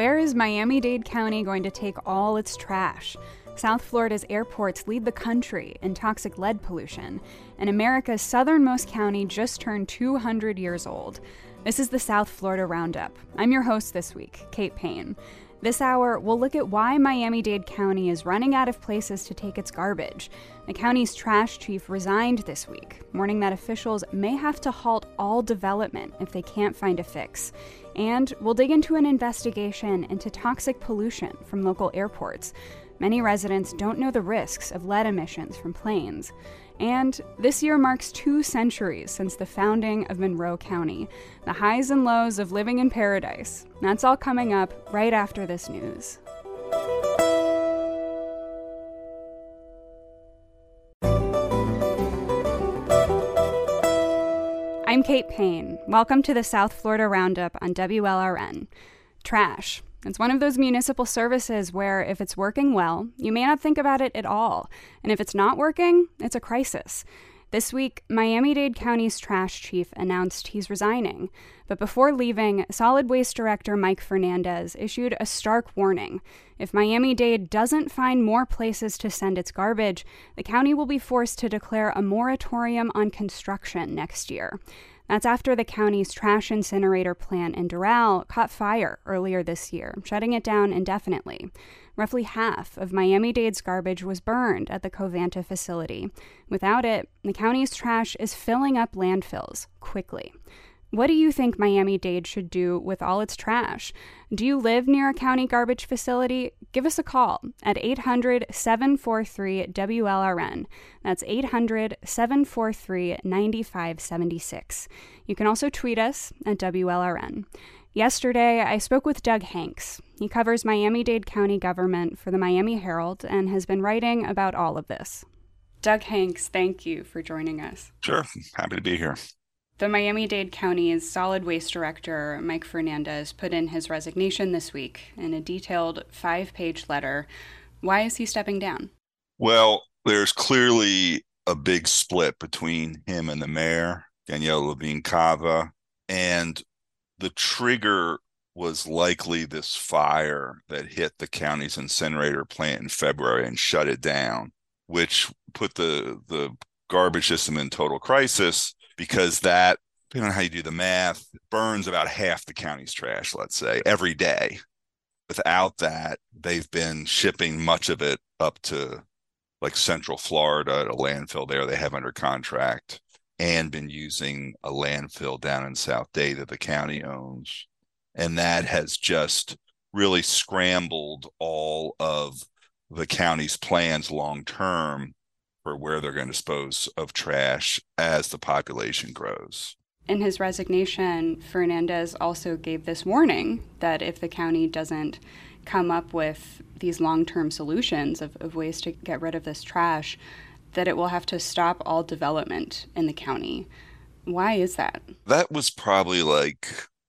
Where is Miami Dade County going to take all its trash? South Florida's airports lead the country in toxic lead pollution, and America's southernmost county just turned 200 years old. This is the South Florida Roundup. I'm your host this week, Kate Payne. This hour, we'll look at why Miami Dade County is running out of places to take its garbage. The county's trash chief resigned this week, warning that officials may have to halt all development if they can't find a fix. And we'll dig into an investigation into toxic pollution from local airports. Many residents don't know the risks of lead emissions from planes. And this year marks two centuries since the founding of Monroe County, the highs and lows of living in paradise. That's all coming up right after this news. Kate Payne. Welcome to the South Florida Roundup on WLRN. Trash. It's one of those municipal services where if it's working well, you may not think about it at all. And if it's not working, it's a crisis. This week, Miami Dade County's trash chief announced he's resigning. But before leaving, Solid Waste Director Mike Fernandez issued a stark warning. If Miami Dade doesn't find more places to send its garbage, the county will be forced to declare a moratorium on construction next year. That's after the county's trash incinerator plant in Doral caught fire earlier this year, shutting it down indefinitely. Roughly half of Miami Dade's garbage was burned at the Covanta facility. Without it, the county's trash is filling up landfills quickly. What do you think Miami Dade should do with all its trash? Do you live near a county garbage facility? Give us a call at 800 743 WLRN. That's 800 743 9576. You can also tweet us at WLRN. Yesterday, I spoke with Doug Hanks. He covers Miami Dade County government for the Miami Herald and has been writing about all of this. Doug Hanks, thank you for joining us. Sure, happy to be here. The Miami Dade County's solid waste director, Mike Fernandez, put in his resignation this week in a detailed five page letter. Why is he stepping down? Well, there's clearly a big split between him and the mayor, Daniella Levine Cava. And the trigger was likely this fire that hit the county's incinerator plant in February and shut it down, which put the, the garbage system in total crisis because that, depending on how you do the math, burns about half the county's trash, let's say, every day. Without that, they've been shipping much of it up to like Central Florida, a landfill there they have under contract, and been using a landfill down in South Dade that the county owns. And that has just really scrambled all of the county's plans long term for where they're going to dispose of trash as the population grows. In his resignation, Fernandez also gave this warning that if the county doesn't come up with these long term solutions of, of ways to get rid of this trash, that it will have to stop all development in the county. Why is that? That was probably like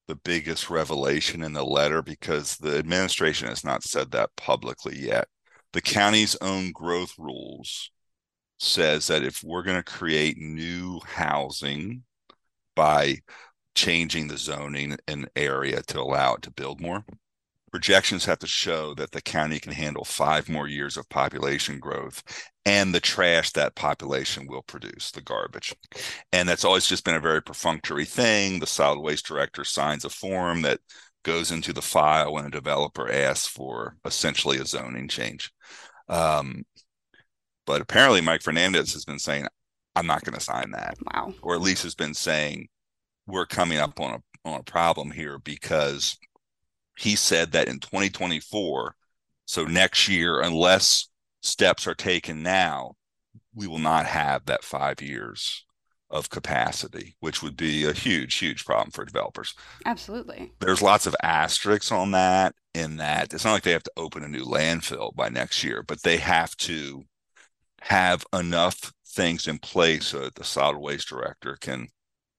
the biggest revelation in the letter because the administration has not said that publicly yet. The county's own growth rules says that if we're going to create new housing by changing the zoning in area to allow it to build more, projections have to show that the county can handle five more years of population growth and the trash that population will produce, the garbage. And that's always just been a very perfunctory thing. The solid waste director signs a form that goes into the file when a developer asks for essentially a zoning change. Um, but apparently, Mike Fernandez has been saying, I'm not going to sign that. Wow. Or at least has been saying, we're coming up on a, on a problem here because he said that in 2024, so next year, unless steps are taken now, we will not have that five years of capacity, which would be a huge, huge problem for developers. Absolutely. There's lots of asterisks on that, in that it's not like they have to open a new landfill by next year, but they have to have enough things in place so that the solid waste director can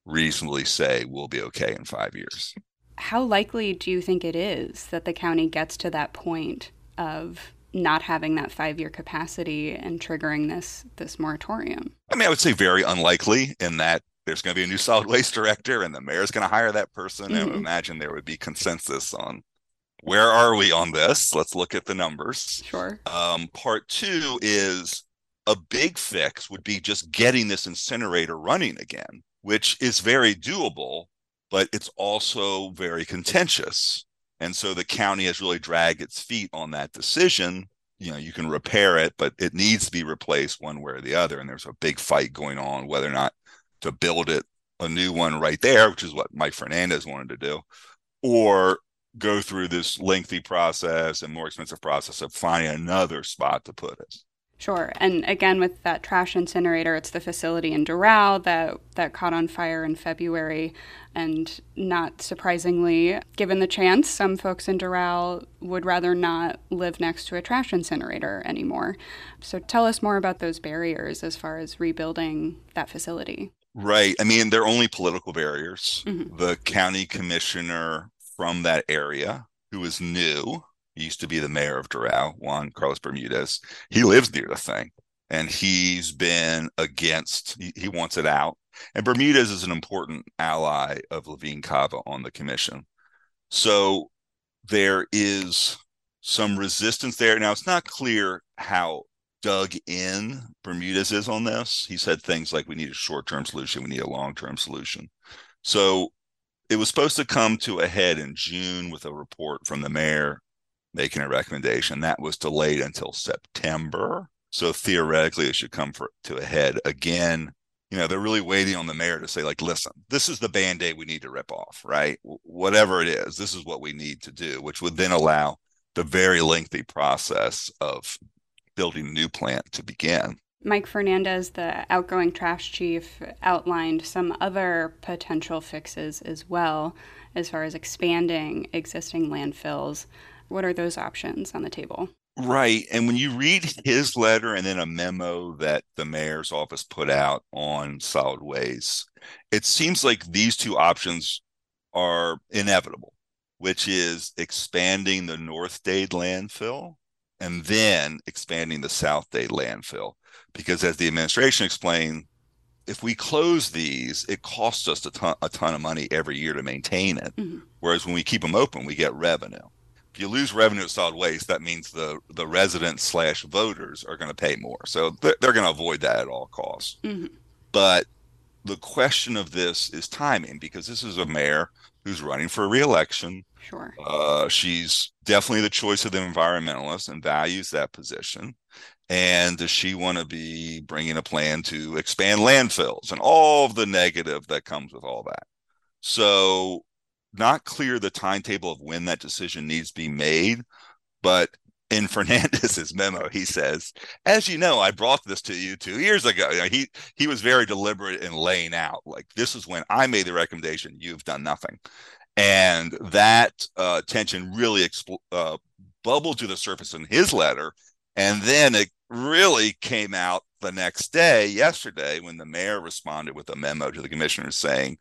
reasonably say we'll be okay in five years. How likely do you think it is that the county gets to that point of not having that five year capacity and triggering this this moratorium? I mean, I would say very unlikely in that there's going to be a new solid waste director and the mayor's going to hire that person. Mm-hmm. I would imagine there would be consensus on where are we on this? Let's look at the numbers. Sure. Um, part two is a big fix would be just getting this incinerator running again, which is very doable, but it's also very contentious. And so the county has really dragged its feet on that decision. You know, you can repair it, but it needs to be replaced one way or the other. And there's a big fight going on whether or not to build it a new one right there, which is what Mike Fernandez wanted to do, or go through this lengthy process and more expensive process of finding another spot to put it. Sure. And again, with that trash incinerator, it's the facility in Doral that, that caught on fire in February. And not surprisingly, given the chance, some folks in Doral would rather not live next to a trash incinerator anymore. So tell us more about those barriers as far as rebuilding that facility. Right. I mean, they're only political barriers. Mm-hmm. The county commissioner from that area who is new he used to be the mayor of Doral, Juan Carlos Bermudez. He lives near the thing and he's been against, he, he wants it out. And Bermudez is an important ally of Levine Cava on the commission. So there is some resistance there. Now, it's not clear how dug in Bermudez is on this. He said things like, we need a short term solution, we need a long term solution. So it was supposed to come to a head in June with a report from the mayor making a recommendation. That was delayed until September. So theoretically, it should come for, to a head again. You know, they're really waiting on the mayor to say, like, listen, this is the band aid we need to rip off, right? Whatever it is, this is what we need to do, which would then allow the very lengthy process of building new plant to begin. Mike Fernandez, the outgoing trash chief, outlined some other potential fixes as well, as far as expanding existing landfills. What are those options on the table? Right. And when you read his letter and then a memo that the mayor's office put out on solid waste, it seems like these two options are inevitable, which is expanding the North Dade landfill and then expanding the South Dade landfill. Because as the administration explained, if we close these, it costs us a ton, a ton of money every year to maintain it. Mm-hmm. Whereas when we keep them open, we get revenue if you lose revenue at solid waste, that means the the residents slash voters are going to pay more. So they're, they're going to avoid that at all costs. Mm-hmm. But the question of this is timing because this is a mayor who's running for reelection. Sure. Uh, she's definitely the choice of the environmentalist and values that position. And does she want to be bringing a plan to expand landfills and all of the negative that comes with all that? So not clear the timetable of when that decision needs to be made, but in Fernandez's memo, he says, "As you know, I brought this to you two years ago." he he was very deliberate in laying out like this is when I made the recommendation. You've done nothing, and that uh, tension really expl- uh, bubbled to the surface in his letter, and then it really came out the next day, yesterday, when the mayor responded with a memo to the commissioners saying,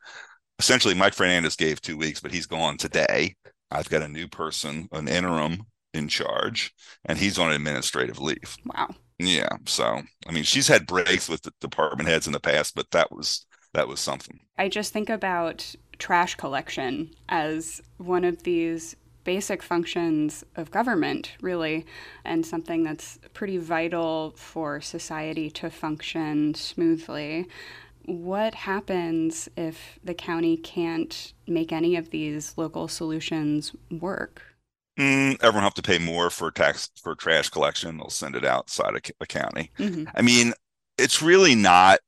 essentially Mike Fernandez gave two weeks, but he's gone today. I've got a new person, an interim in charge, and he's on administrative leave. Wow. Yeah. So I mean, she's had breaks with the department heads in the past, but that was that was something. I just think about trash collection as one of these basic functions of government, really, and something that's pretty vital for society to function smoothly what happens if the county can't make any of these local solutions work? Mm, everyone have to pay more for tax for trash collection. They'll send it outside of the county. Mm-hmm. I mean, it's really not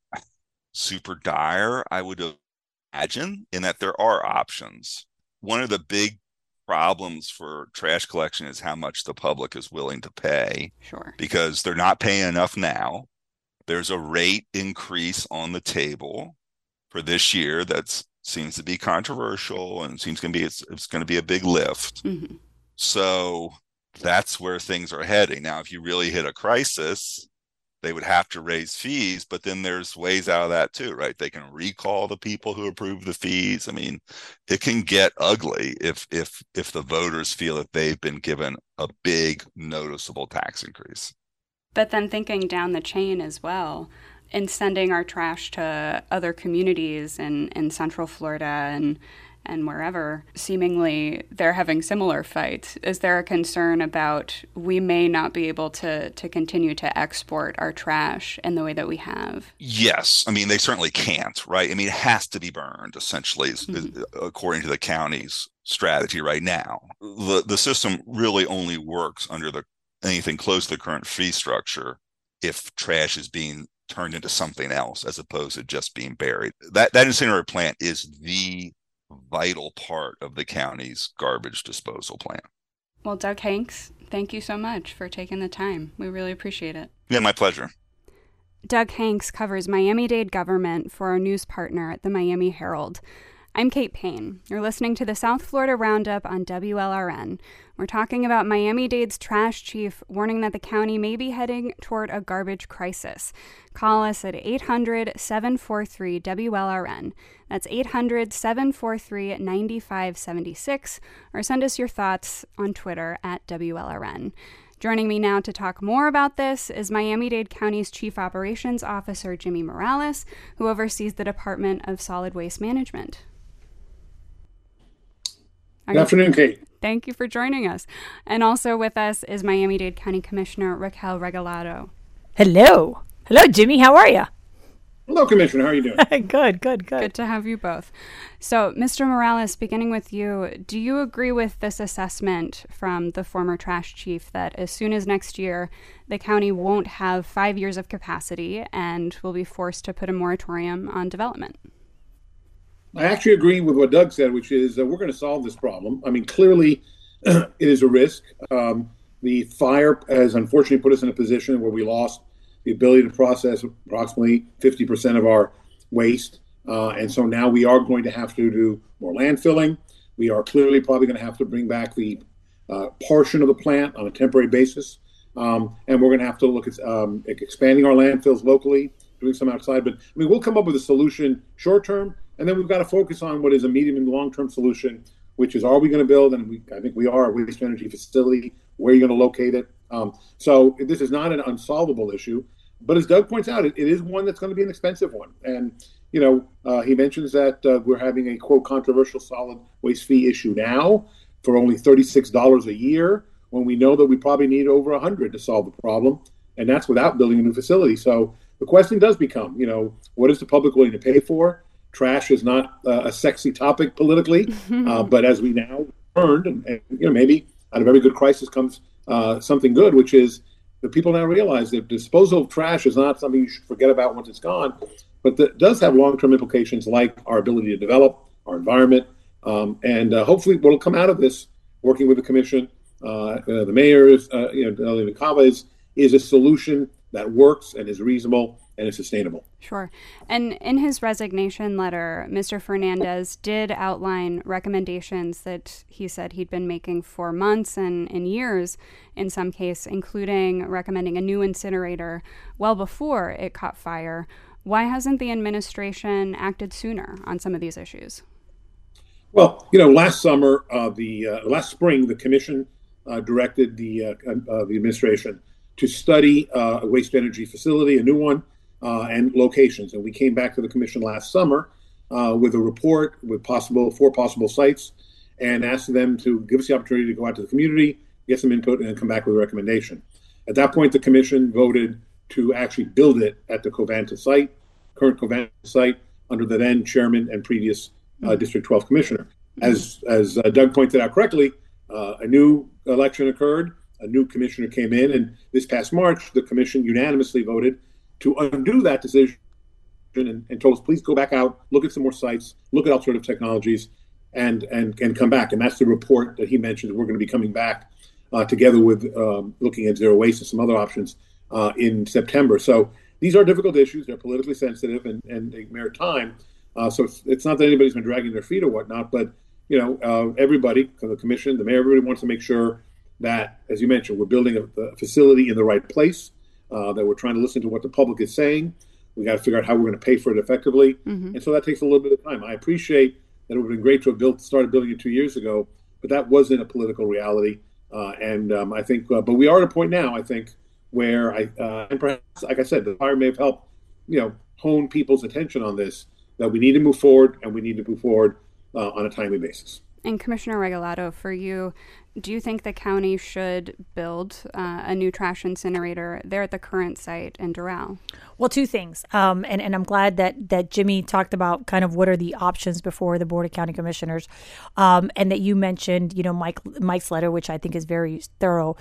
super dire. I would imagine in that there are options. One of the big problems for trash collection is how much the public is willing to pay. Sure. Because they're not paying enough now. There's a rate increase on the table for this year that seems to be controversial and seems going to be it's, it's going to be a big lift. Mm-hmm. So that's where things are heading. Now, if you really hit a crisis, they would have to raise fees, but then there's ways out of that too, right? They can recall the people who approve the fees. I mean, it can get ugly if if if the voters feel that they've been given a big noticeable tax increase. But then thinking down the chain as well, and sending our trash to other communities in, in Central Florida and and wherever, seemingly they're having similar fights. Is there a concern about we may not be able to, to continue to export our trash in the way that we have? Yes. I mean, they certainly can't, right? I mean, it has to be burned, essentially, mm-hmm. according to the county's strategy right now. The, the system really only works under the anything close to the current fee structure if trash is being turned into something else as opposed to just being buried. That that incinerator plant is the vital part of the county's garbage disposal plan. Well, Doug Hanks, thank you so much for taking the time. We really appreciate it. Yeah, my pleasure. Doug Hanks covers Miami Dade government for our news partner at the Miami Herald. I'm Kate Payne. You're listening to the South Florida Roundup on WLRN. We're talking about Miami Dade's trash chief warning that the county may be heading toward a garbage crisis. Call us at 800 743 WLRN. That's 800 743 9576, or send us your thoughts on Twitter at WLRN. Joining me now to talk more about this is Miami Dade County's Chief Operations Officer Jimmy Morales, who oversees the Department of Solid Waste Management. Good afternoon, Kate. Thank you for joining us. And also with us is Miami Dade County Commissioner Raquel Regalado. Hello. Hello, Jimmy. How are you? Hello, Commissioner. How are you doing? good, good, good. Good to have you both. So, Mr. Morales, beginning with you, do you agree with this assessment from the former trash chief that as soon as next year, the county won't have five years of capacity and will be forced to put a moratorium on development? I actually agree with what Doug said, which is uh, we're going to solve this problem. I mean, clearly, it is a risk. Um, the fire has unfortunately put us in a position where we lost the ability to process approximately 50% of our waste. Uh, and so now we are going to have to do more landfilling. We are clearly probably going to have to bring back the uh, portion of the plant on a temporary basis. Um, and we're going to have to look at um, expanding our landfills locally, doing some outside. But I mean, we'll come up with a solution short term and then we've got to focus on what is a medium and long term solution, which is are we going to build, and we, I think we are, a waste energy facility, where are you going to locate it? Um, so this is not an unsolvable issue. But as Doug points out, it, it is one that's going to be an expensive one. And, you know, uh, he mentions that uh, we're having a quote controversial solid waste fee issue now for only $36 a year when we know that we probably need over 100 to solve the problem. And that's without building a new facility. So the question does become, you know, what is the public willing to pay for? Trash is not uh, a sexy topic politically, uh, but as we now learned, and, and, you know maybe out of every good crisis comes uh, something good, which is that people now realize that disposal of trash is not something you should forget about once it's gone, but that does have long-term implications like our ability to develop our environment, um, and uh, hopefully what'll come out of this, working with the commission, uh, uh, the mayors, you know, Cava is is a solution that works and is reasonable and is sustainable. Sure. And in his resignation letter, Mr. Fernandez did outline recommendations that he said he'd been making for months and, and years, in some case, including recommending a new incinerator well before it caught fire. Why hasn't the administration acted sooner on some of these issues? Well, you know, last summer, uh, the uh, last spring, the commission uh, directed the uh, uh, the administration to study uh, a waste energy facility, a new one, uh, and locations. And we came back to the commission last summer uh, with a report with possible four possible sites, and asked them to give us the opportunity to go out to the community, get some input, and come back with a recommendation. At that point, the commission voted to actually build it at the Covanta site, current Covanta site, under the then chairman and previous uh, mm-hmm. District 12 commissioner. As as uh, Doug pointed out correctly, uh, a new election occurred a new commissioner came in, and this past March, the commission unanimously voted to undo that decision and, and, told us, please go back out, look at some more sites, look at alternative technologies, and and and come back. And that's the report that he mentioned. We're going to be coming back uh, together with um, looking at zero waste and some other options uh, in September. So these are difficult issues. They're politically sensitive and, and they merit time. Uh, so it's, it's, not that anybody's been dragging their feet or whatnot, but you know, uh, everybody, the commission, the mayor, everybody wants to make sure that, as you mentioned, we're building a, a facility in the right place, uh, that we're trying to listen to what the public is saying. We got to figure out how we're going to pay for it effectively. Mm-hmm. And so that takes a little bit of time. I appreciate that it would have been great to have built, started building it two years ago, but that wasn't a political reality. Uh, and um, I think, uh, but we are at a point now, I think, where I, uh, and perhaps, like I said, the fire may have helped, you know, hone people's attention on this, that we need to move forward and we need to move forward uh, on a timely basis. And Commissioner Regalado, for you, do you think the county should build uh, a new trash incinerator there at the current site in Doral? Well, two things, um, and and I'm glad that that Jimmy talked about kind of what are the options before the board of county commissioners, um, and that you mentioned, you know, Mike Mike's letter, which I think is very thorough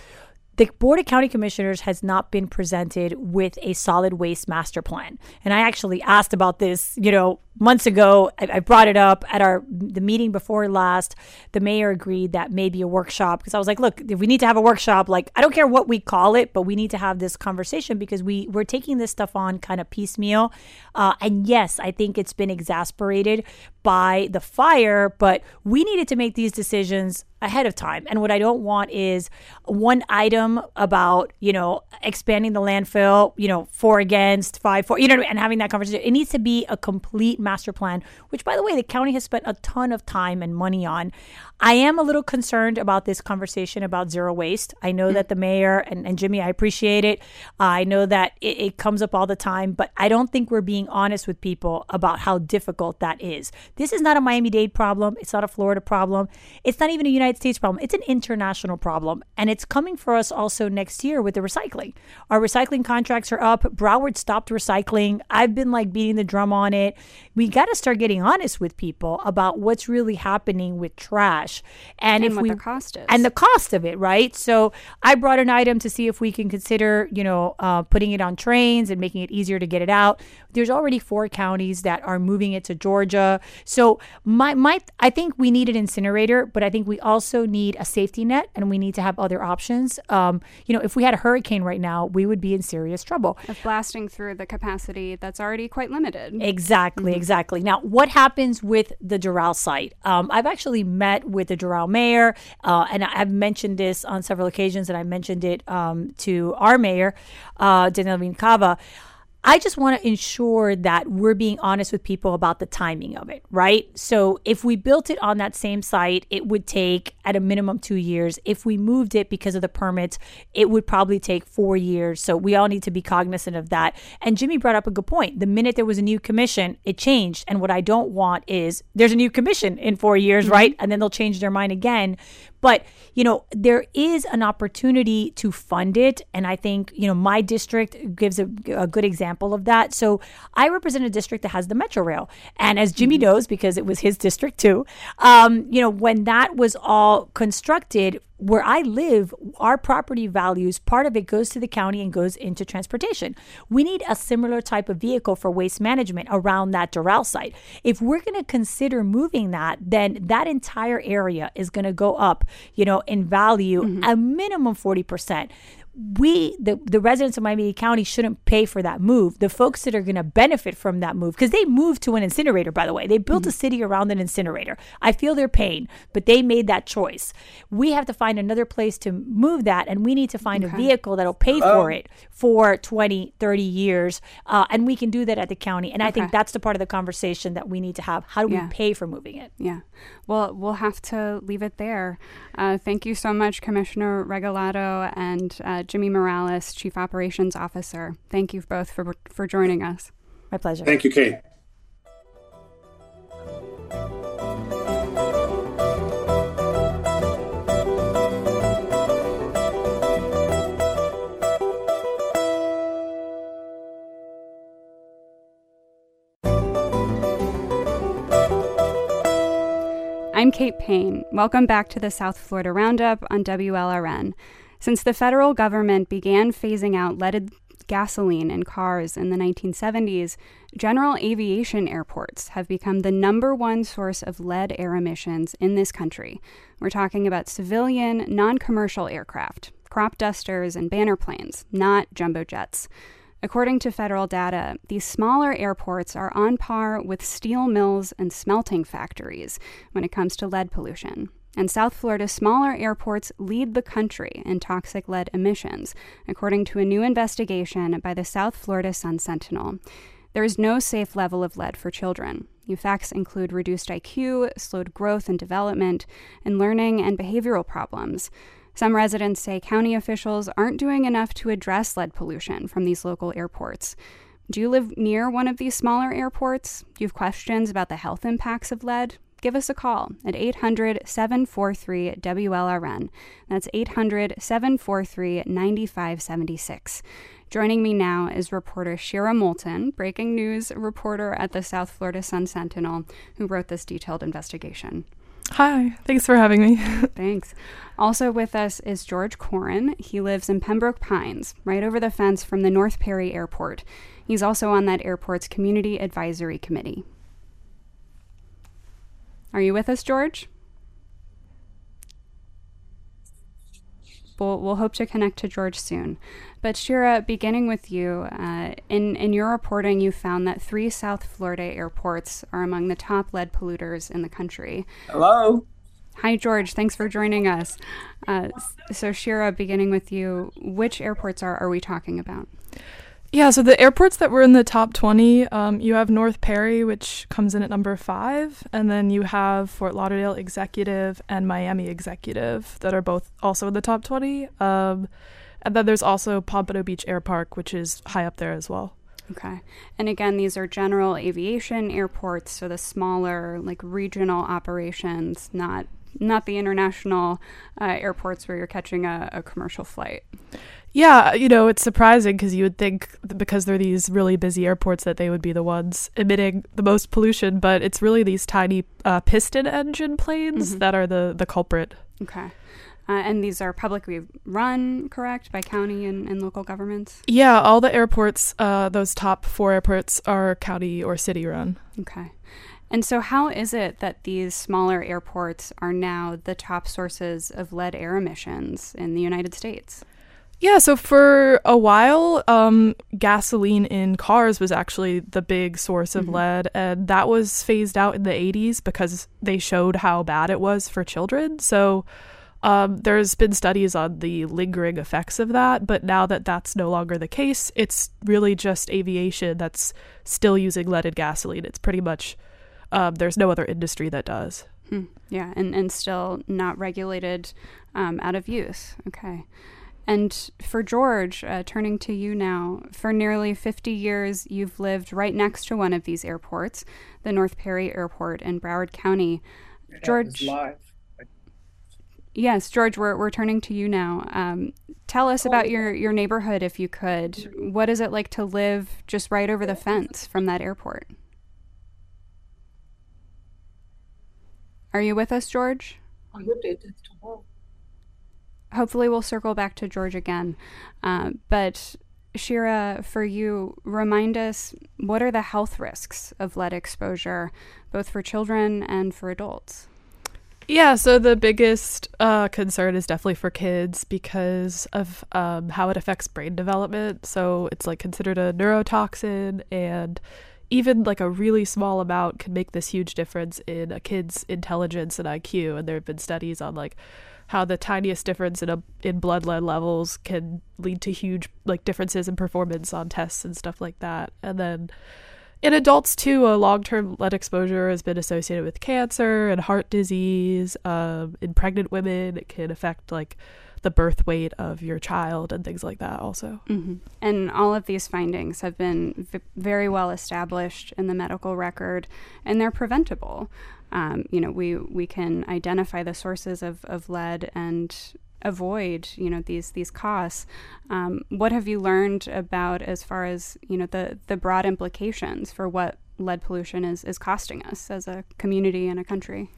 the Board of County Commissioners has not been presented with a solid waste master plan. And I actually asked about this, you know, months ago. I, I brought it up at our the meeting before last. The mayor agreed that maybe a workshop because I was like, look, if we need to have a workshop, like I don't care what we call it, but we need to have this conversation because we we're taking this stuff on kind of piecemeal. Uh, and yes, I think it's been exasperated by the fire, but we needed to make these decisions ahead of time. And what I don't want is one item about, you know, expanding the landfill, you know, four against, five, four, you know, and having that conversation. It needs to be a complete master plan, which, by the way, the county has spent a ton of time and money on. I am a little concerned about this conversation about zero waste. I know that the mayor and, and Jimmy, I appreciate it. Uh, I know that it, it comes up all the time, but I don't think we're being honest with people about how difficult that is. This is not a Miami Dade problem. It's not a Florida problem. It's not even a United States problem. It's an international problem. And it's coming for us also next year with the recycling. Our recycling contracts are up. Broward stopped recycling. I've been like beating the drum on it. We got to start getting honest with people about what's really happening with trash. And, and if we the cost is. and the cost of it, right? So I brought an item to see if we can consider, you know, uh, putting it on trains and making it easier to get it out. There's already four counties that are moving it to Georgia. So my my I think we need an incinerator, but I think we also need a safety net and we need to have other options. Um, you know, if we had a hurricane right now, we would be in serious trouble. Of blasting through the capacity that's already quite limited. Exactly, mm-hmm. Exactly. Now, what happens with the Doral site? Um, I've actually met with the Doral mayor, uh, and I've mentioned this on several occasions, and I mentioned it um, to our mayor, uh, Daniel Cava. I just want to ensure that we're being honest with people about the timing of it, right? So if we built it on that same site, it would take at a minimum two years. If we moved it because of the permits, it would probably take four years. So we all need to be cognizant of that. And Jimmy brought up a good point. The minute there was a new commission, it changed. And what I don't want is there's a new commission in four years, mm-hmm. right? And then they'll change their mind again. But, you know, there is an opportunity to fund it. And I think, you know, my district gives a, a good example of that. So I represent a district that has the Metro Rail. And as Jimmy mm-hmm. knows, because it was his district too, um, you know, when that was all constructed, where I live, our property values, part of it goes to the county and goes into transportation. We need a similar type of vehicle for waste management around that Doral site. If we're going to consider moving that, then that entire area is going to go up, you know, in value mm-hmm. a minimum 40% we the, the residents of Miami County shouldn't pay for that move. The folks that are going to benefit from that move because they moved to an incinerator by the way. They built mm-hmm. a city around an incinerator. I feel their pain, but they made that choice. We have to find another place to move that and we need to find okay. a vehicle that'll pay for it for 20, 30 years. Uh, and we can do that at the county. And okay. I think that's the part of the conversation that we need to have. How do yeah. we pay for moving it? Yeah. Well, we'll have to leave it there. Uh, thank you so much, Commissioner Regalado and uh, Jimmy Morales, Chief Operations Officer. Thank you both for, for joining us. My pleasure. Thank you, Kate. I'm Kate Payne. Welcome back to the South Florida Roundup on WLRN. Since the federal government began phasing out leaded gasoline in cars in the 1970s, general aviation airports have become the number one source of lead air emissions in this country. We're talking about civilian, non commercial aircraft, crop dusters, and banner planes, not jumbo jets. According to federal data, these smaller airports are on par with steel mills and smelting factories when it comes to lead pollution. And South Florida's smaller airports lead the country in toxic lead emissions, according to a new investigation by the South Florida Sun Sentinel. There is no safe level of lead for children. Effects include reduced IQ, slowed growth and development, and learning and behavioral problems. Some residents say county officials aren't doing enough to address lead pollution from these local airports. Do you live near one of these smaller airports? Do you have questions about the health impacts of lead? give us a call at 800 743 WLRN. That's 800 743 9576. Joining me now is reporter Shira Moolten, breaking news reporter at the South Florida Sun Sentinel, who wrote this detailed investigation. Hi, thanks for having me. Thanks. Also with us is George Corin. He lives in Pembroke Pines, right over the fence from the North Perry Airport. He's also on that airport's Community Advisory Committee. Are you with us, George? We'll, we'll hope to connect to George soon. But Shira, beginning with you, uh, in, in your reporting, you found that three South Florida airports are among the top lead polluters in the country. Hello. Hi, George. Thanks for joining us. Uh, so, Shira, beginning with you, which airports are, are we talking about? Yeah, so the airports that were in the top 20, um, you have North Perry, which comes in at number five, and then you have Fort Lauderdale Executive and Miami Executive that are both also in the top 20. Um, and then there's also Pompano Beach Air Park, which is high up there as well. Okay. And again, these are general aviation airports, so the smaller, like regional operations, not not the international uh, airports where you're catching a, a commercial flight. Yeah, you know, it's surprising because you would think because they're these really busy airports that they would be the ones emitting the most pollution, but it's really these tiny uh, piston engine planes mm-hmm. that are the, the culprit. Okay. Uh, and these are publicly run, correct, by county and, and local governments? Yeah, all the airports, uh, those top four airports, are county or city run. Okay. And so, how is it that these smaller airports are now the top sources of lead air emissions in the United States? Yeah, so for a while, um, gasoline in cars was actually the big source of mm-hmm. lead, and that was phased out in the 80s because they showed how bad it was for children. So um, there's been studies on the lingering effects of that, but now that that's no longer the case, it's really just aviation that's still using leaded gasoline. It's pretty much, um, there's no other industry that does. Hmm. Yeah, and, and still not regulated um, out of use. Okay. And for George, uh, turning to you now, for nearly 50 years, you've lived right next to one of these airports, the North Perry Airport in Broward County. George. Yes, George, we're, we're turning to you now. Um, tell us about your, your neighborhood, if you could. What is it like to live just right over the fence from that airport? Are you with us, George? hopefully we'll circle back to George again. Uh, but Shira, for you, remind us what are the health risks of lead exposure, both for children and for adults? Yeah, so the biggest uh, concern is definitely for kids because of um, how it affects brain development. So it's like considered a neurotoxin, and even like a really small amount can make this huge difference in a kid's intelligence and IQ. And there have been studies on like how the tiniest difference in a in blood lead levels can lead to huge like differences in performance on tests and stuff like that. And then in adults too, a long-term lead exposure has been associated with cancer and heart disease. Um, in pregnant women, it can affect like the birth weight of your child and things like that also. Mm-hmm. And all of these findings have been v- very well established in the medical record and they're preventable um, you know, we we can identify the sources of, of lead and avoid you know these these costs. Um, what have you learned about as far as you know the the broad implications for what lead pollution is is costing us as a community and a country?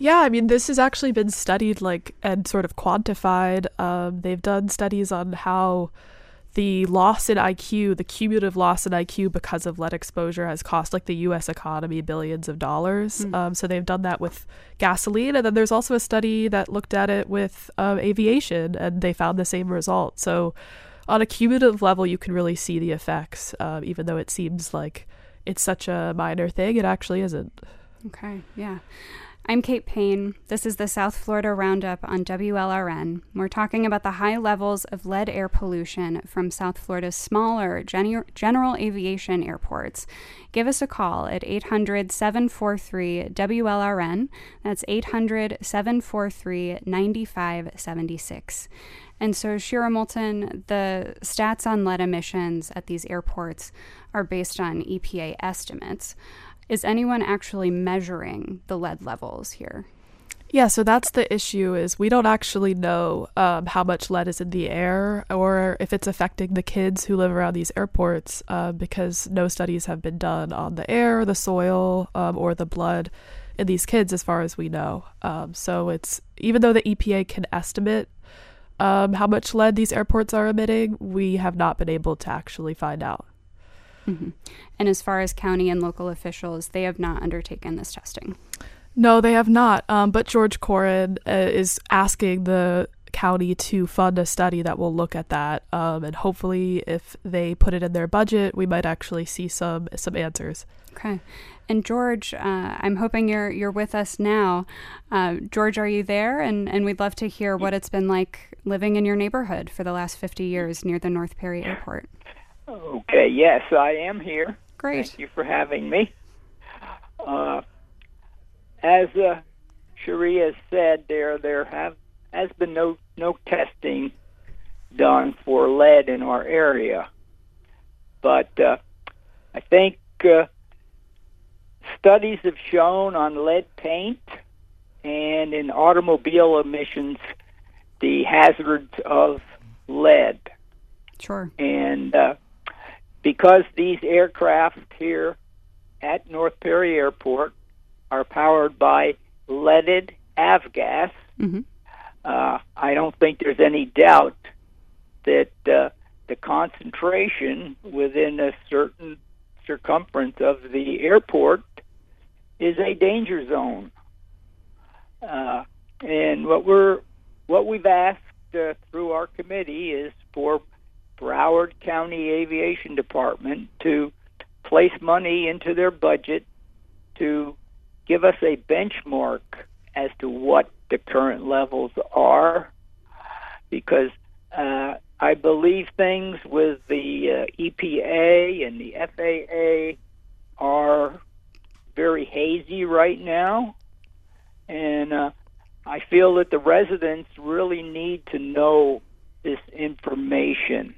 Yeah, I mean, this has actually been studied, like, and sort of quantified. Um, they've done studies on how the loss in IQ, the cumulative loss in IQ because of lead exposure has cost like the US economy billions of dollars. Mm. Um, so they've done that with gasoline. And then there's also a study that looked at it with um, aviation and they found the same result. So on a cumulative level, you can really see the effects, uh, even though it seems like it's such a minor thing, it actually isn't. Okay, yeah. I'm Kate Payne. This is the South Florida Roundup on WLRN. We're talking about the high levels of lead air pollution from South Florida's smaller gen- general aviation airports. Give us a call at 800 743 WLRN. That's 800 743 9576. And so, Shira Moolten, the stats on lead emissions at these airports are based on EPA estimates. Is anyone actually measuring the lead levels here? Yeah, so that's the issue is we don't actually know um, how much lead is in the air or if it's affecting the kids who live around these airports uh, because no studies have been done on the air, the soil, um, or the blood in these kids as far as we know. Um, so it's even though the EPA can estimate um, how much lead these airports are emitting, we have not been able to actually find out. Mm-hmm. And as far as county and local officials, they have not undertaken this testing. No, they have not. Um, but George Corrin uh, is asking the county to fund a study that will look at that. Um, and hopefully, if they put it in their budget, we might actually see some some answers. Okay. And George, uh, I'm hoping you're you're with us now. Uh, George, are you there? And and we'd love to hear what it's been like living in your neighborhood for the last 50 years near the North Perry Airport. Okay. Yes, I am here. Great. Thank you for having me. Uh, as uh, Sharia said, there there have has been no no testing done for lead in our area, but uh, I think uh, studies have shown on lead paint and in automobile emissions the hazards of lead. Sure. And uh, because these aircraft here at North Perry Airport are powered by leaded avgas, mm-hmm. uh, I don't think there's any doubt that uh, the concentration within a certain circumference of the airport is a danger zone. Uh, and what we're what we've asked uh, through our committee is for Broward County Aviation Department to place money into their budget to give us a benchmark as to what the current levels are, because uh, I believe things with the uh, EPA and the FAA are very hazy right now, and uh, I feel that the residents really need to know this information.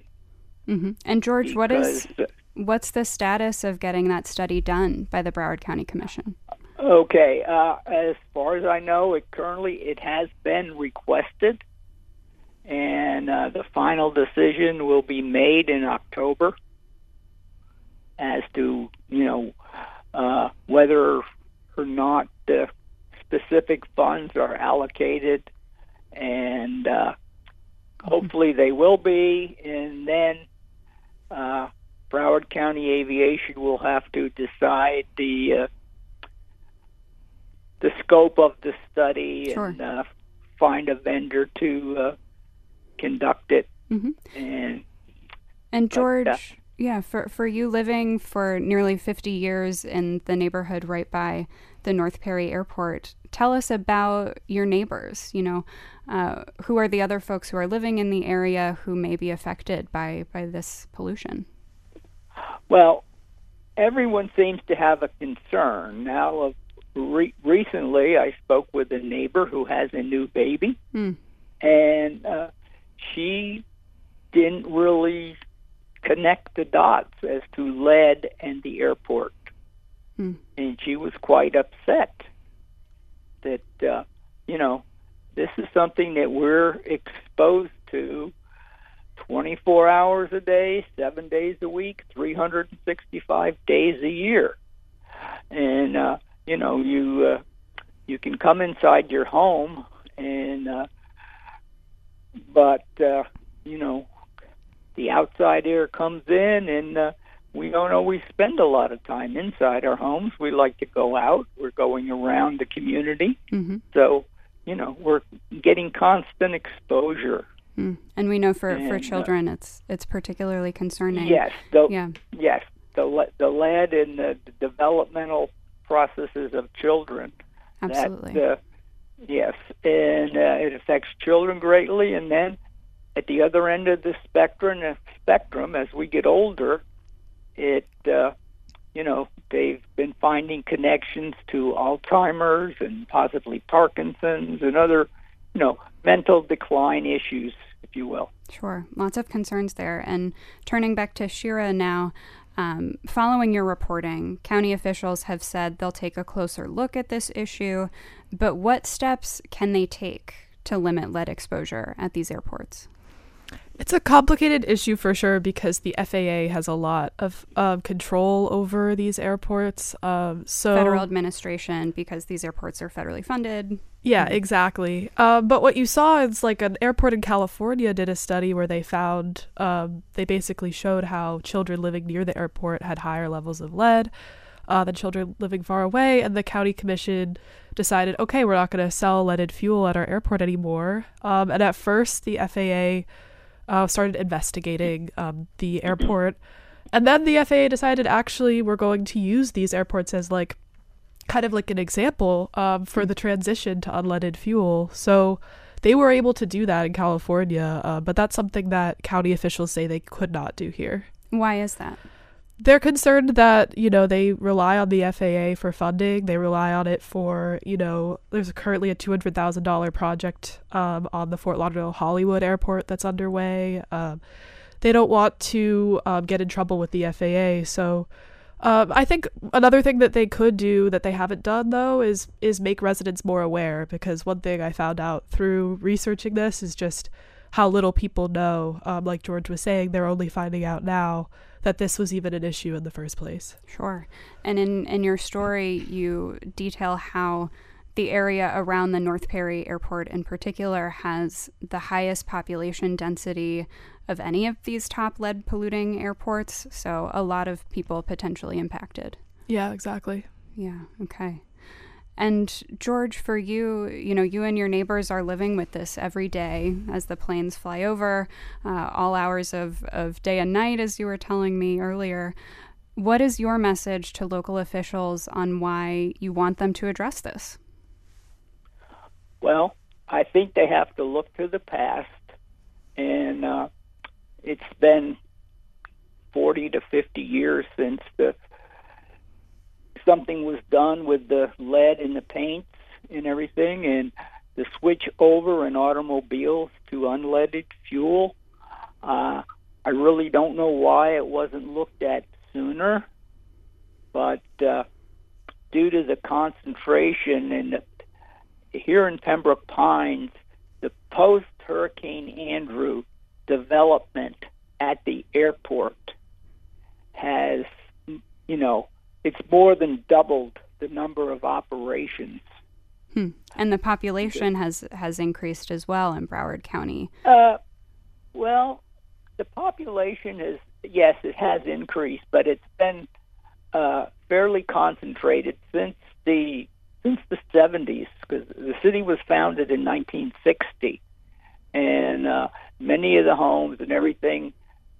Mm-hmm. And George, what is what's the status of getting that study done by the Broward County Commission? Okay, uh, as far as I know, it currently it has been requested, and uh, the final decision will be made in October as to you know uh, whether or not the specific funds are allocated, and uh, hopefully they will be, and then uh, Broward County Aviation will have to decide the uh, the scope of the study sure. and uh, find a vendor to uh, conduct it. Mm-hmm. And and George, but, uh, yeah, for for you living for nearly 50 years in the neighborhood right by the North Perry Airport, tell us about your neighbors. You know, uh, who are the other folks who are living in the area who may be affected by by this pollution? Well, everyone seems to have a concern now. Of re- recently, I spoke with a neighbor who has a new baby, mm. and uh, she didn't really connect the dots as to lead and the airport. Hmm. And she was quite upset that, uh, you know, this is something that we're exposed to 24 hours a day, seven days a week, 365 days a year. And, uh, you know, you, uh, you can come inside your home and, uh, but, uh, you know, the outside air comes in and uh, we don't always spend a lot of time inside our homes. We like to go out. We're going around the community. Mm-hmm. So, you know, we're getting constant exposure. Mm. And we know for, and, for children, uh, it's it's particularly concerning. Yes, the, yeah. yes, the the lead in the, the developmental processes of children. Absolutely. That, uh, yes, and uh, it affects children greatly, and then at the other end of the spectrum, uh, spectrum as we get older, it uh, you know they've been finding connections to Alzheimer's and possibly Parkinson's and other you know mental decline issues, if you will. Sure, lots of concerns there. And turning back to Shira now, Um, following your reporting, county officials have said they'll take a closer look at this issue, but what steps can they take to limit lead exposure at these airports? It's a complicated issue for sure because the FAA has a lot of um, control over these airports. Um, so federal administration, because these airports are federally funded. Yeah, exactly. Um, but what you saw is like an airport in California did a study where they found um, they basically showed how children living near the airport had higher levels of lead uh, than children living far away, and the county commission decided, okay, we're not going to sell leaded fuel at our airport anymore. Um, and at first, the FAA uh, started investigating um, the airport. And then the FAA decided actually we're going to use these airports as like kind of like an example um, for the transition to unleaded fuel. So they were able to do that in California, uh, but that's something that county officials say they could not do here. Why is that? They're concerned that you know they rely on the FAA for funding. They rely on it for you know there's currently a two hundred thousand dollar project um, on the Fort Lauderdale Hollywood Airport that's underway. Um, they don't want to um, get in trouble with the FAA, so. Um, I think another thing that they could do that they haven't done though is is make residents more aware because one thing I found out through researching this is just how little people know. Um, like George was saying, they're only finding out now that this was even an issue in the first place. Sure. And in, in your story, you detail how the area around the North Perry Airport in particular has the highest population density of any of these top lead polluting airports. So a lot of people potentially impacted. Yeah, exactly. Yeah, okay. And George, for you, you know, you and your neighbors are living with this every day as the planes fly over, uh, all hours of, of day and night, as you were telling me earlier. What is your message to local officials on why you want them to address this? Well, I think they have to look to the past, and uh, it's been 40 to 50 years since the something was done with the lead in the paints and everything, and the switch over in automobiles to unleaded fuel. Uh, I really don't know why it wasn't looked at sooner, but uh, due to the concentration and here in Pembroke Pines, the post Hurricane Andrew development at the airport has, you know, it's more than doubled the number of operations. Hmm. And the population has has increased as well in Broward County. Uh, well, the population is yes, it has increased, but it's been uh, fairly concentrated since the since the 70s because the city was founded in 1960, and uh, many of the homes and everything,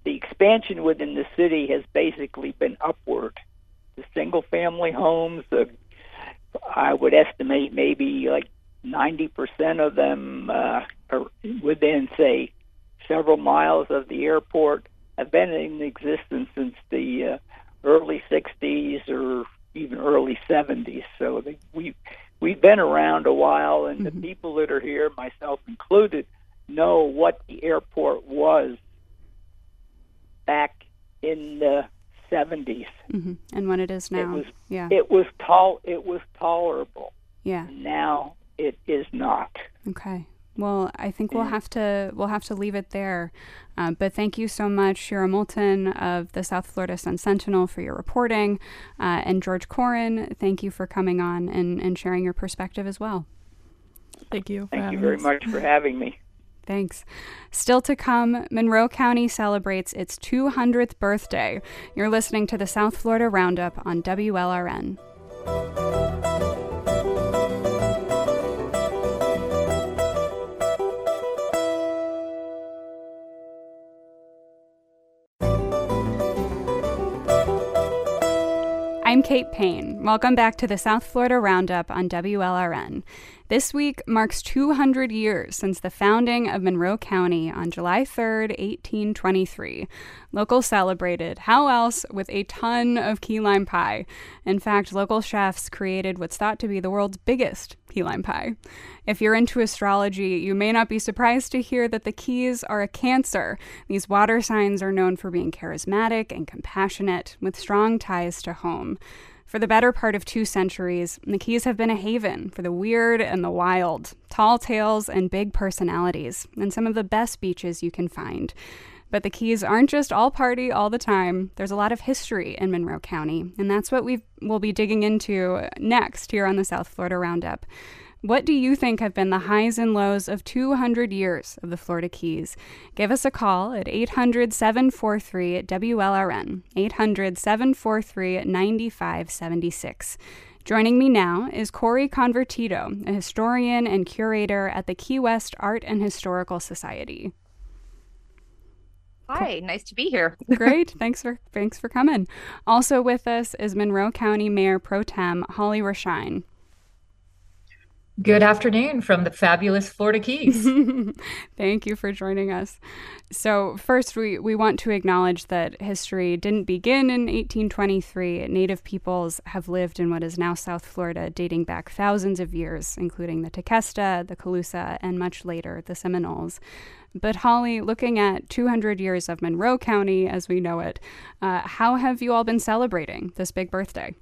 the expansion within the city has basically been upward the single family homes. Uh, I would estimate maybe like 90% of them uh, are within, say, several miles of the airport have been in existence since the uh, early 60s or even early 70s. So they, we we've been around a while, and mm-hmm. the people that are here, myself included, know what the airport was back in the 70s. Mm-hmm. And what it is now. It was, yeah. It was tall. It was tolerable. Yeah. Now it is not. Okay. Well, I think we'll have to we'll have to leave it there. Uh, but thank you so much, Shira Moolten of the South Florida Sun Sentinel, for your reporting, uh, and George Corin, thank you for coming on and, and sharing your perspective as well. Thank you. Thank you very us. much for having me. Thanks. Still to come, Monroe County celebrates its 200th birthday. You're listening to the South Florida Roundup on WLRN. I'm Kate Payne. Welcome back to the South Florida Roundup on WLRN. This week marks 200 years since the founding of Monroe County on July 3rd, 1823. Locals celebrated, how else, with a ton of key lime pie. In fact, local chefs created what's thought to be the world's biggest key lime pie. If you're into astrology, you may not be surprised to hear that the keys are a Cancer. These water signs are known for being charismatic and compassionate, with strong ties to home. For the better part of two centuries, the Keys have been a haven for the weird and the wild, tall tales and big personalities, and some of the best beaches you can find. But the Keys aren't just all party all the time. There's a lot of history in Monroe County, and that's what we will be digging into next here on the South Florida Roundup. What do you think have been the highs and lows of 200 years of the Florida Keys? Give us a call at 800 743 WLRN, 800 743 9576. Joining me now is Corey Convertito, a historian and curator at the Key West Art and Historical Society. Hi, nice to be here. Great, thanks for thanks for coming. Also with us is Monroe County Mayor Pro Tem Holly Raschein. Good afternoon from the fabulous Florida Keys. Thank you for joining us. So, first, we, we want to acknowledge that history didn't begin in 1823. Native peoples have lived in what is now South Florida dating back thousands of years, including the Tequesta, the Calusa, and much later, the Seminoles. But, Holly, looking at 200 years of Monroe County as we know it, uh, how have you all been celebrating this big birthday?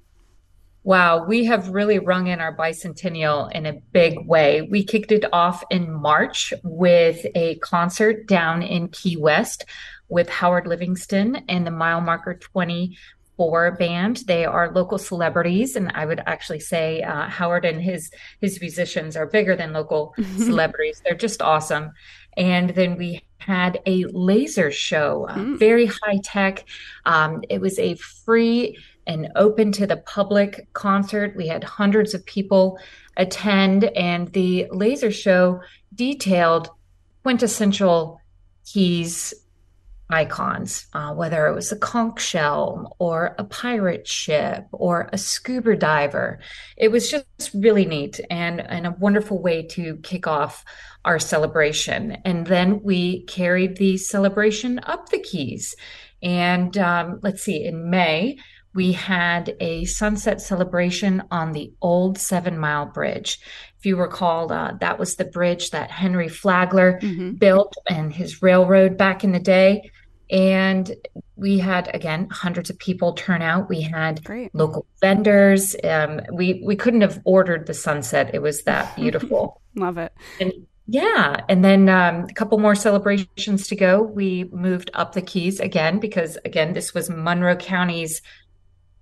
Wow, we have really rung in our bicentennial in a big way. We kicked it off in March with a concert down in Key West with Howard Livingston and the Mile Marker 24 band. They are local celebrities, and I would actually say uh, Howard and his his musicians are bigger than local celebrities. They're just awesome. And then we had a laser show, uh, mm. very high tech. Um, it was a free an open to the public concert. We had hundreds of people attend, and the laser show detailed quintessential keys icons, uh, whether it was a conch shell or a pirate ship or a scuba diver. It was just really neat and, and a wonderful way to kick off our celebration. And then we carried the celebration up the keys. And um, let's see, in May, we had a sunset celebration on the old Seven Mile Bridge. If you recall, uh, that was the bridge that Henry Flagler mm-hmm. built and his railroad back in the day. And we had again hundreds of people turn out. We had Great. local vendors. Um, we we couldn't have ordered the sunset. It was that beautiful. Love it. And yeah, and then um, a couple more celebrations to go. We moved up the Keys again because again this was Monroe County's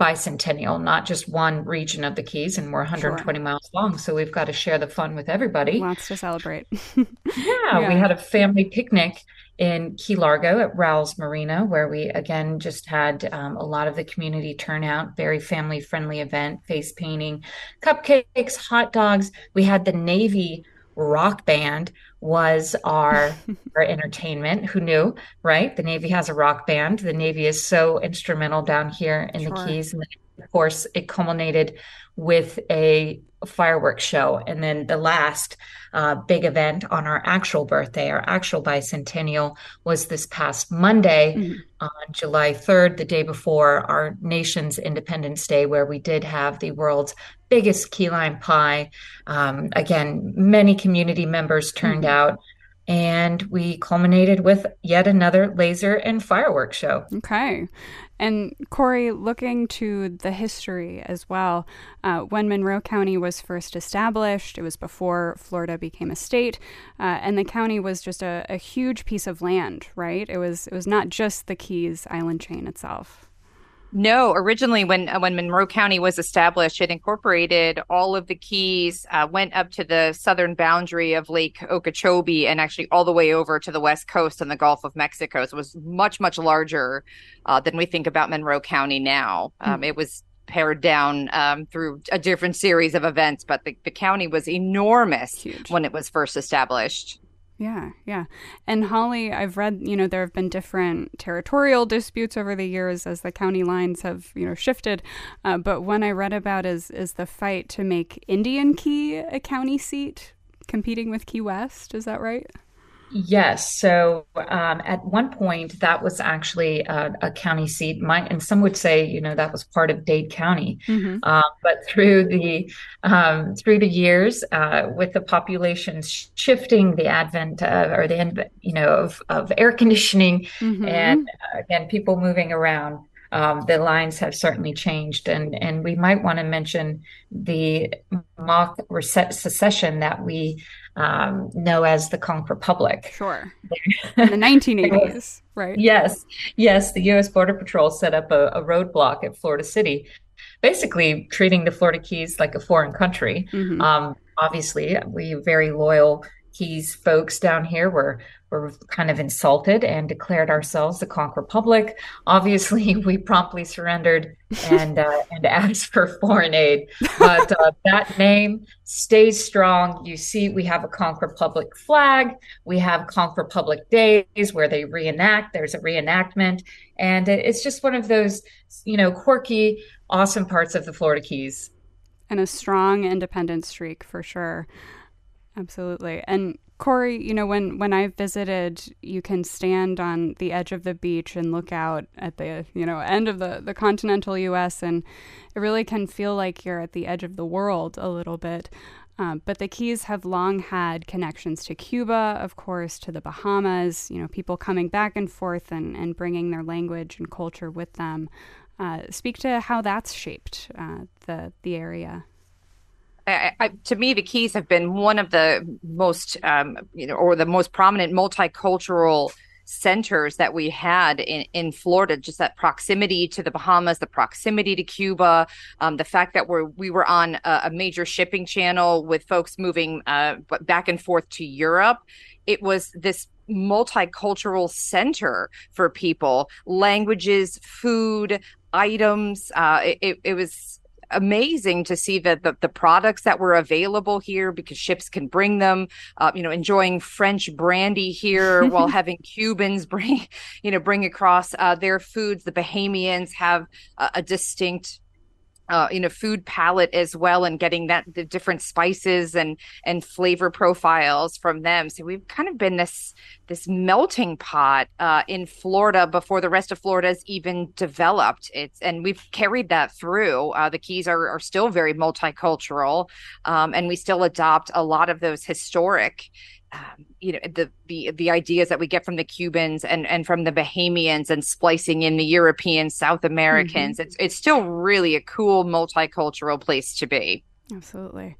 bicentennial, not just one region of the Keys, and we're 120 sure. miles long. So we've got to share the fun with everybody. Lots to celebrate. yeah, yeah, we had a family picnic in Key Largo at Rowell's Marina, where we again just had um, a lot of the community turnout. Very family friendly event, face painting, cupcakes, hot dogs. We had the Navy rock band was our our entertainment. Who knew, right? The Navy has a rock band. The Navy is so instrumental down here in sure. the Keys, and then, of course, it culminated with a fireworks show, and then the last uh, big event on our actual birthday, our actual bicentennial, was this past Monday mm-hmm. on July 3rd, the day before our nation's Independence Day, where we did have the world's biggest key lime pie. Um, again, many community members turned mm-hmm. out. And we culminated with yet another laser and fireworks show. Okay. And Corey, looking to the history as well, uh, when Monroe County was first established, it was before Florida became a state, uh, and the county was just a, a huge piece of land, right? It was it was not just the Keys Island chain itself. No, originally when uh, when Monroe County was established, it incorporated all of the keys, uh, went up to the southern boundary of Lake Okeechobee, and actually all the way over to the west coast and the Gulf of Mexico. So it was much much larger uh, than we think about Monroe County now. Um, mm-hmm. It was pared down um, through a different series of events, but the, the county was enormous Huge. when it was first established. Yeah, yeah. And Holly, I've read, you know, there have been different territorial disputes over the years as the county lines have, you know, shifted. Uh, but one I read about is is the fight to make Indian Key a county seat, competing with Key West. Is that right? Yes. So um, at one point, that was actually a, a, county seat. My, and some would say, you know, that was part of Dade County. Mm-hmm. Uh, but through the um, through the years, uh, with the population shifting, the advent of, or the end, you know of, of air conditioning, mm-hmm. and uh, again, people moving around. Um, the lines have certainly changed, and and we might want to mention the mock secession that we um, know as the Conch Republic. Sure. In the 1980s, right? Yes, yes. The U.S. Border Patrol set up a, a, roadblock at Florida City, basically treating the Florida Keys like a foreign country. Mm-hmm. Um, obviously, we very loyal Keys folks down here were were kind of insulted and declared ourselves the Conch Republic. Obviously, we promptly surrendered and uh, and asked for foreign aid. But uh, that name stays strong. You see, we have a Conch Republic flag. We have Conch Republic days where they reenact. There's a reenactment, and it's just one of those, you know, quirky, awesome parts of the Florida Keys. And a strong independent streak for sure. Absolutely. And Corey, you know, when when I visited, you can stand on the edge of the beach and look out at the, you know, end of the the continental US and it really can feel like you're at the edge of the world a little bit. Um, but the Keys have long had connections to Cuba, of course, to the Bahamas, you know, people coming back and forth and, and bringing their language and culture with them. Uh, speak to how that's shaped uh, the, the area. I, I, to me, the Keys have been one of the most, um, you know, or the most prominent multicultural centers that we had in, in Florida. Just that proximity to the Bahamas, the proximity to Cuba, um, the fact that we're we were on a, a major shipping channel with folks moving uh, back and forth to Europe. It was this multicultural center for people, languages, food, items. Uh, it, it was amazing to see that the, the products that were available here because ships can bring them uh, you know enjoying french brandy here while having cubans bring you know bring across uh, their foods. The bahamians have a, a distinct uh, you know food palette as well and getting that the different spices and and flavor profiles from them. So we've kind of been this this melting pot uh, in florida before the rest of florida's even developed. It's and we've carried that through. Uh, the keys are, are still very multicultural um, and we still adopt a lot of those historic um, you know the the the ideas that we get from the Cubans and and from the Bahamians and splicing in the European South Americans. Mm-hmm. It's it's still really a cool multicultural place to be. Absolutely.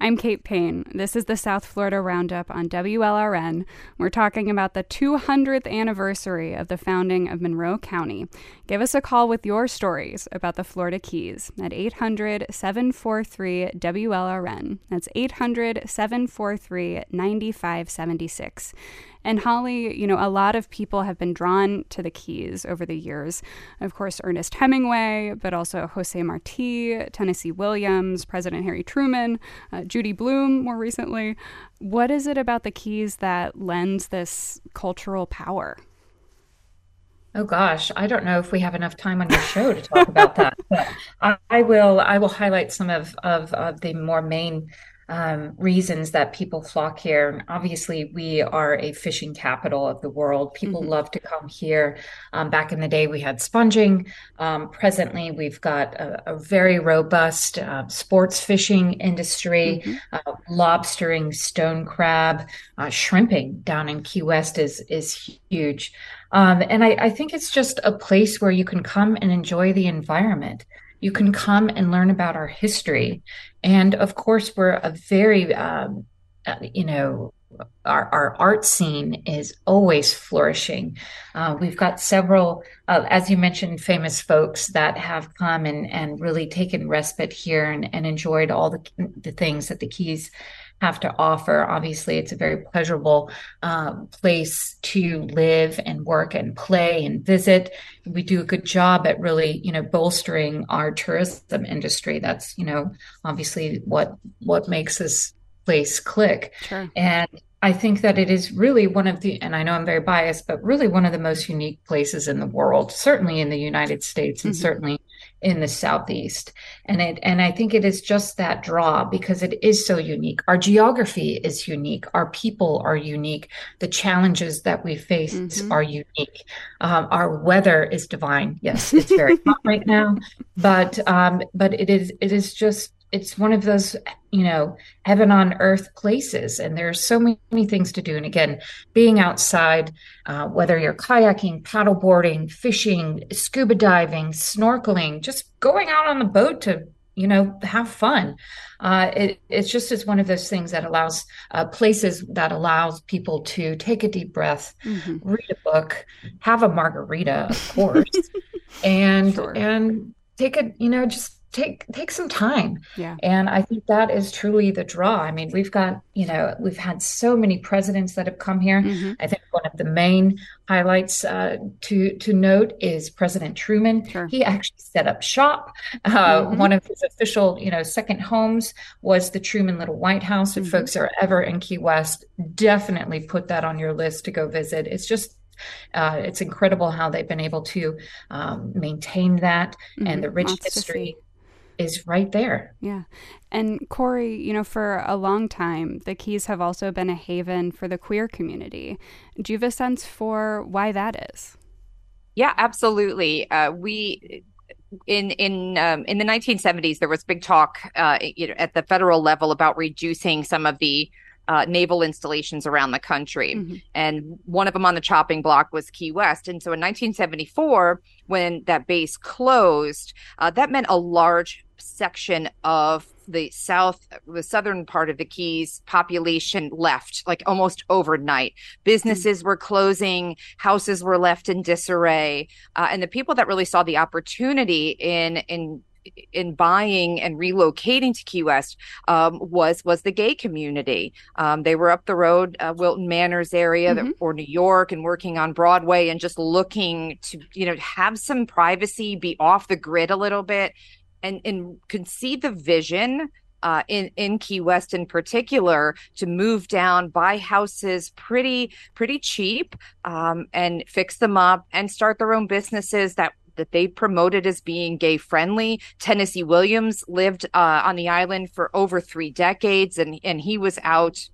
I'm Kate Payne. This is the South Florida Roundup on WLRN. We're talking about the 200th anniversary of the founding of Monroe County. Give us a call with your stories about the Florida Keys at 800 743 WLRN. That's 800 743 9576. And Holly, you know, a lot of people have been drawn to the Keys over the years. Of course, Ernest Hemingway, but also Jose Marti, Tennessee Williams, President Harry Truman, uh, Judy Blume more recently. What is it about the Keys that lends this cultural power? Oh gosh, I don't know if we have enough time on your show to talk about that. But I, I, will. I will highlight some of, of, of the more main um, reasons that people flock here. Obviously, we are a fishing capital of the world. People mm-hmm. love to come here. Um, back in the day, we had sponging. Um, presently, we've got a, a very robust uh, sports fishing industry, mm-hmm. uh, lobstering, stone crab, uh, shrimping down in Key West is is huge. Um, and I, I think it's just a place where you can come and enjoy the environment you can come and learn about our history. And of course, we're a very, um, you know, our, our art scene is always flourishing. Uh, we've got several, uh, as you mentioned, famous folks that have come and, and really taken respite here and, and enjoyed all the, the things that the Keys have to offer. Obviously, it's a very pleasurable uh, place to live and work and play and visit. We do a good job at really, you know, bolstering our tourism industry. That's, you know, obviously what what makes this place click. Sure. And I think that it is really one of the, and I know I'm very biased, but really one of the most unique places in the world, certainly in the United States and mm-hmm. certainly in the Southeast. And it, and I think it is just that draw because it is so unique. Our geography is unique. Our people are unique. The challenges that we face mm-hmm. are unique. Um, our weather is divine. Yes, it's very hot right now, but, um, but it is, it is just it's one of those you know heaven on earth places and there's so many things to do and again being outside uh, whether you're kayaking paddleboarding fishing scuba diving snorkeling just going out on the boat to you know have fun uh, it, it's just it's one of those things that allows uh, places that allows people to take a deep breath mm-hmm. read a book have a margarita of course and sure. and take a you know just take take some time yeah and i think that is truly the draw i mean we've got you know we've had so many presidents that have come here mm-hmm. i think one of the main highlights uh, to to note is president truman sure. he actually set up shop uh, mm-hmm. one of his official you know second homes was the truman little white house if mm-hmm. folks are ever in key west definitely put that on your list to go visit it's just uh, it's incredible how they've been able to um, maintain that mm-hmm. and the rich Lots history is right there. Yeah. And Corey, you know, for a long time, the Keys have also been a haven for the queer community. Do you have a sense for why that is? Yeah, absolutely. Uh, we in in um, in the 1970s there was big talk uh, you know, at the federal level about reducing some of the uh, naval installations around the country. Mm-hmm. And one of them on the chopping block was Key West. And so in 1974, when that base closed, uh, that meant a large section of the south the southern part of the keys population left like almost overnight businesses mm-hmm. were closing houses were left in disarray uh, and the people that really saw the opportunity in in in buying and relocating to Key West um, was was the gay community. Um, they were up the road, uh, Wilton Manors area, mm-hmm. or New York, and working on Broadway, and just looking to you know have some privacy, be off the grid a little bit, and and could see the vision uh, in in Key West in particular to move down, buy houses pretty pretty cheap, um, and fix them up and start their own businesses that that they promoted as being gay friendly. Tennessee Williams lived uh, on the island for over three decades, and and he was out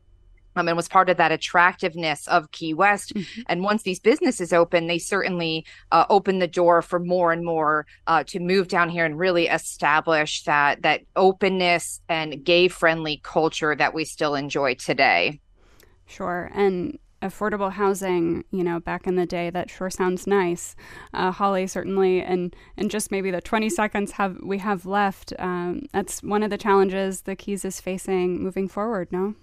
um, and was part of that attractiveness of Key West. Mm-hmm. And once these businesses open, they certainly uh, open the door for more and more uh, to move down here and really establish that that openness and gay friendly culture that we still enjoy today. Sure, and affordable housing, you know, back in the day, that sure sounds nice. Uh, Holly, certainly, and and just maybe the 20 seconds have we have left. Um, that's one of the challenges the Keys is facing moving forward. No.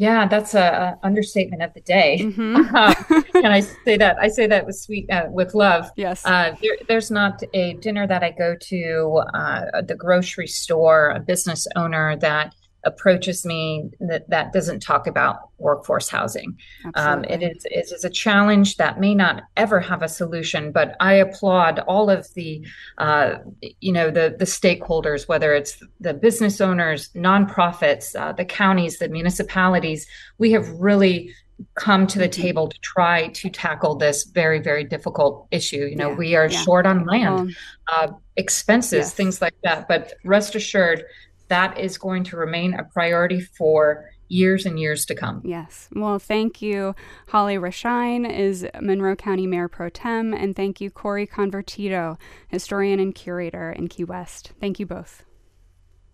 Yeah, that's a, a understatement of the day. Mm-hmm. um, and I say that I say that with sweet uh, with love. Yes. Uh, there, there's not a dinner that I go to, uh, the grocery store, a business owner that approaches me that, that doesn't talk about workforce housing. Um, it, is, it is a challenge that may not ever have a solution, but I applaud all of the, uh, you know, the, the stakeholders, whether it's the business owners, nonprofits, uh, the counties, the municipalities. We have really come to the mm-hmm. table to try to tackle this very very difficult issue you know yeah, we are yeah. short on land uh, expenses yes. things like that but rest assured that is going to remain a priority for years and years to come. Yes. Well, thank you. Holly Raschein is Monroe County Mayor Pro Tem, and thank you, Corey Convertito, historian and curator in Key West. Thank you both.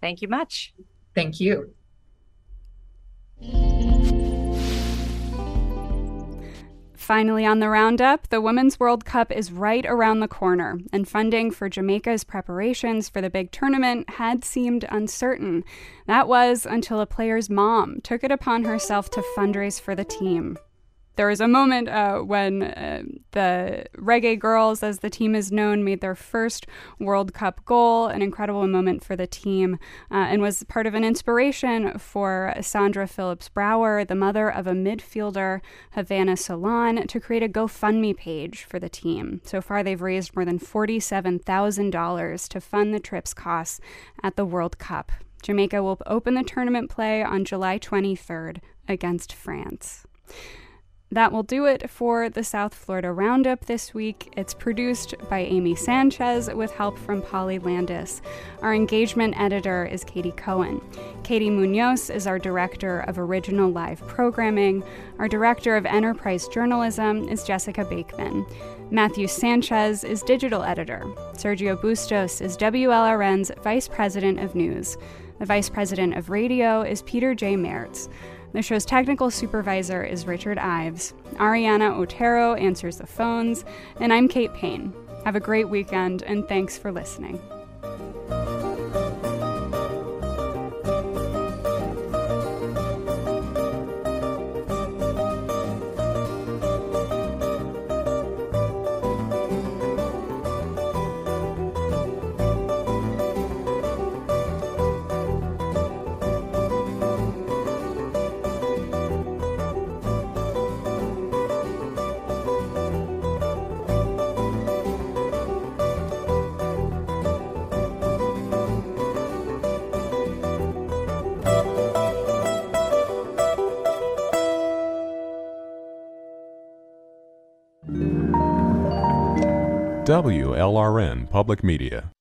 Thank you much. Thank you. Finally, on the roundup, the Women's World Cup is right around the corner, and funding for Jamaica's preparations for the big tournament had seemed uncertain. That was until a player's mom took it upon herself to fundraise for the team there was a moment uh, when uh, the Reggae Girlz, as the team is known, made their first World Cup goal, an incredible moment for the team, uh, and was part of an inspiration for Sandra Phillips Brower, the mother of a midfielder, Havana Solaun, to create a GoFundMe page for the team. So far, they've raised more than $47,000 to fund the trip's costs at the World Cup. Jamaica will open the tournament play on July 23rd against France. That will do it for the South Florida Roundup this week. It's produced by Amy Sanchez with help from Polly Landis. Our engagement editor is Katie Cohen. Katie Munoz is our director of original live programming. Our director of enterprise journalism is Jessica Bakeman. Matthew Sanchez is digital editor. Sergio Bustos is WLRN's vice president of news. The vice president of radio is Peter J. Mertz. The show's technical supervisor is Richard Ives. Ariana Otero answers the phones, and I'm Kate Payne. Have a great weekend, and thanks for listening. WLRN Public Media.